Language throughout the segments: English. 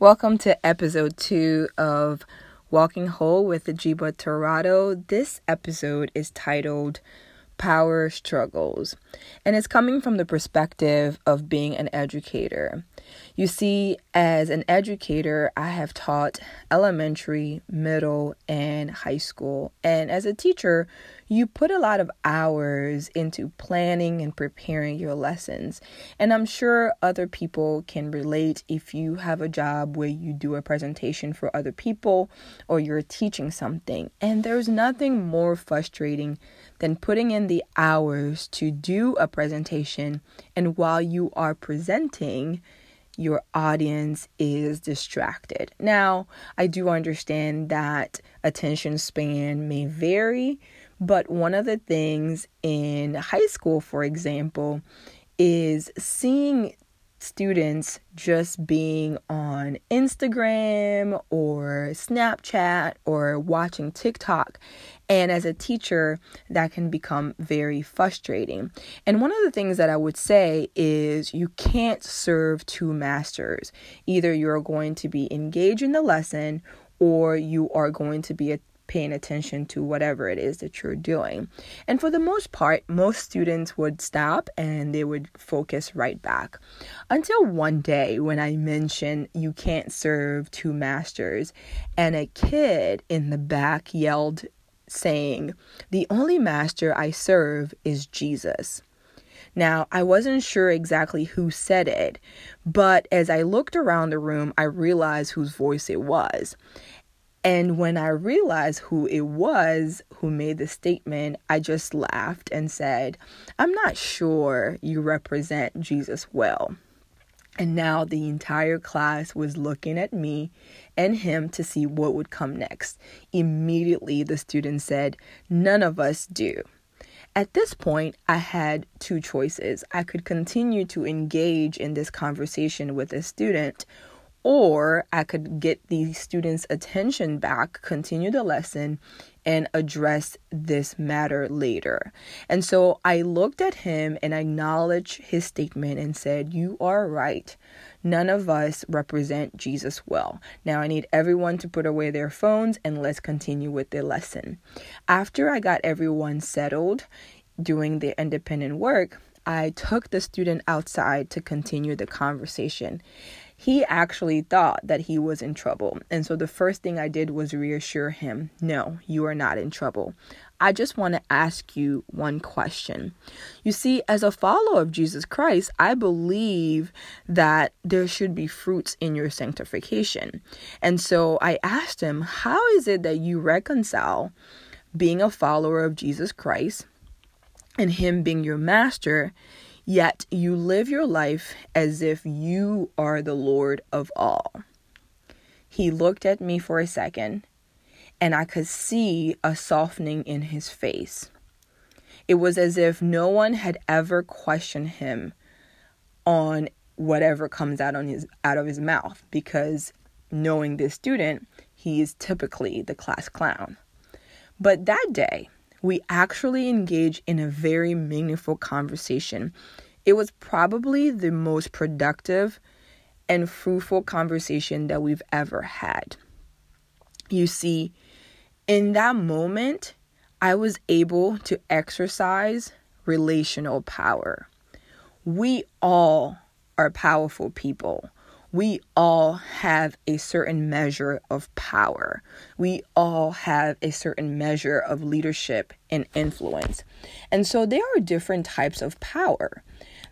Welcome to episode two of Walking Whole with the Jiba Torado. This episode is titled Power Struggles, and it's coming from the perspective of being an educator. You see, as an educator, I have taught elementary, middle, and high school. And as a teacher, you put a lot of hours into planning and preparing your lessons. And I'm sure other people can relate if you have a job where you do a presentation for other people or you're teaching something. And there's nothing more frustrating than putting in the hours to do a presentation. And while you are presenting, your audience is distracted. Now, I do understand that attention span may vary, but one of the things in high school, for example, is seeing students just being on Instagram or Snapchat or watching TikTok. And as a teacher, that can become very frustrating. And one of the things that I would say is you can't serve two masters. Either you're going to be engaged in the lesson or you are going to be a paying attention to whatever it is that you're doing. And for the most part, most students would stop and they would focus right back. Until one day when I mentioned you can't serve two masters, and a kid in the back yelled, saying, The only master I serve is Jesus. Now, I wasn't sure exactly who said it, but as I looked around the room, I realized whose voice it was. And when I realized who it was who made the statement, I just laughed and said, I'm not sure you represent Jesus well. And now the entire class was looking at me and him to see what would come next. Immediately, the student said, None of us do. At this point, I had two choices. I could continue to engage in this conversation with a student, or I could get the students' attention back, continue the lesson, and address this matter later. And so I looked at him and acknowledged his statement and said, You are right. None of us represent Jesus well. Now I need everyone to put away their phones and let's continue with the lesson. After I got everyone settled doing their independent work, I took the student outside to continue the conversation he actually thought that he was in trouble. And so the first thing I did was reassure him no, you are not in trouble. I just want to ask you one question. You see, as a follower of Jesus Christ, I believe that there should be fruits in your sanctification. And so I asked him, How is it that you reconcile being a follower of Jesus Christ and him being your master? Yet you live your life as if you are the Lord of all. He looked at me for a second, and I could see a softening in his face. It was as if no one had ever questioned him on whatever comes out on his out of his mouth because knowing this student, he is typically the class clown. But that day, we actually engaged in a very meaningful conversation. It was probably the most productive and fruitful conversation that we've ever had. You see, in that moment, I was able to exercise relational power. We all are powerful people we all have a certain measure of power. We all have a certain measure of leadership and influence. And so there are different types of power.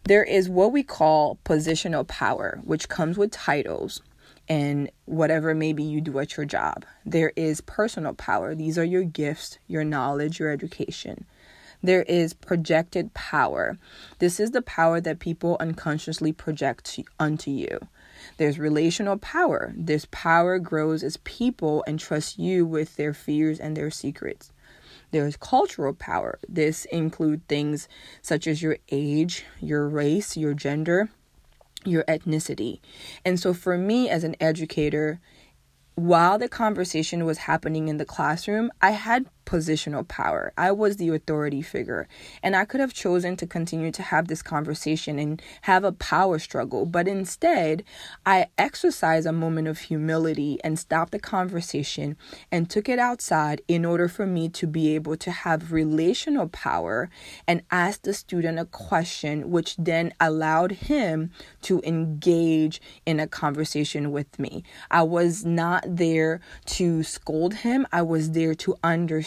There is what we call positional power, which comes with titles and whatever maybe you do at your job. There is personal power. These are your gifts, your knowledge, your education. There is projected power. This is the power that people unconsciously project unto you. There's relational power. This power grows as people entrust you with their fears and their secrets. There's cultural power. This include things such as your age, your race, your gender, your ethnicity. And so for me as an educator, while the conversation was happening in the classroom, I had positional power. I was the authority figure. And I could have chosen to continue to have this conversation and have a power struggle. But instead, I exercised a moment of humility and stopped the conversation and took it outside in order for me to be able to have relational power and ask the student a question, which then allowed him to engage in a conversation with me. I was not there to scold him, I was there to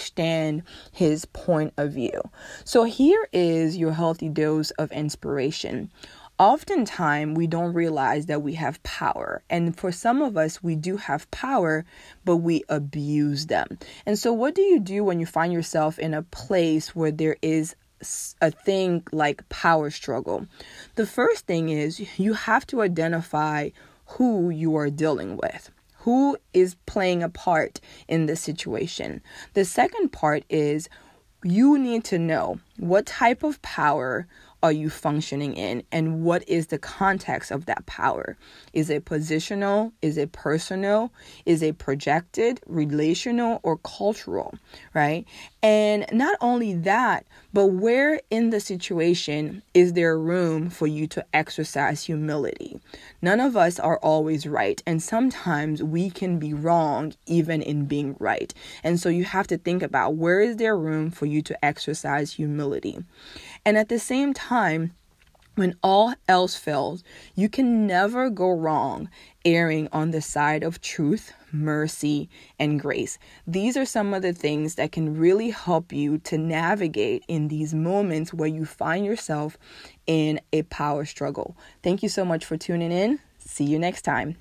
understand his point of view. So here is your healthy dose of inspiration oftentimes we don't realize that we have power. And for some of us, we do have power, but we abuse them. And so, what do you do when you find yourself in a place where there is a thing like power struggle? The first thing is you have to identify who you are dealing with. Who is playing a part in this situation? The second part is you need to know what type of power are you functioning in and what is the context of that power. Is it positional? Is it personal? Is it projected relational or cultural right and not only that but where in the situation is there room for you to exercise humility? None of us are always right and sometimes we can be wrong even in being right. And so you have to think about where is there room for you to exercise humility? And at the same time, when all else fails, you can never go wrong erring on the side of truth, mercy, and grace. These are some of the things that can really help you to navigate in these moments where you find yourself in a power struggle. Thank you so much for tuning in. See you next time.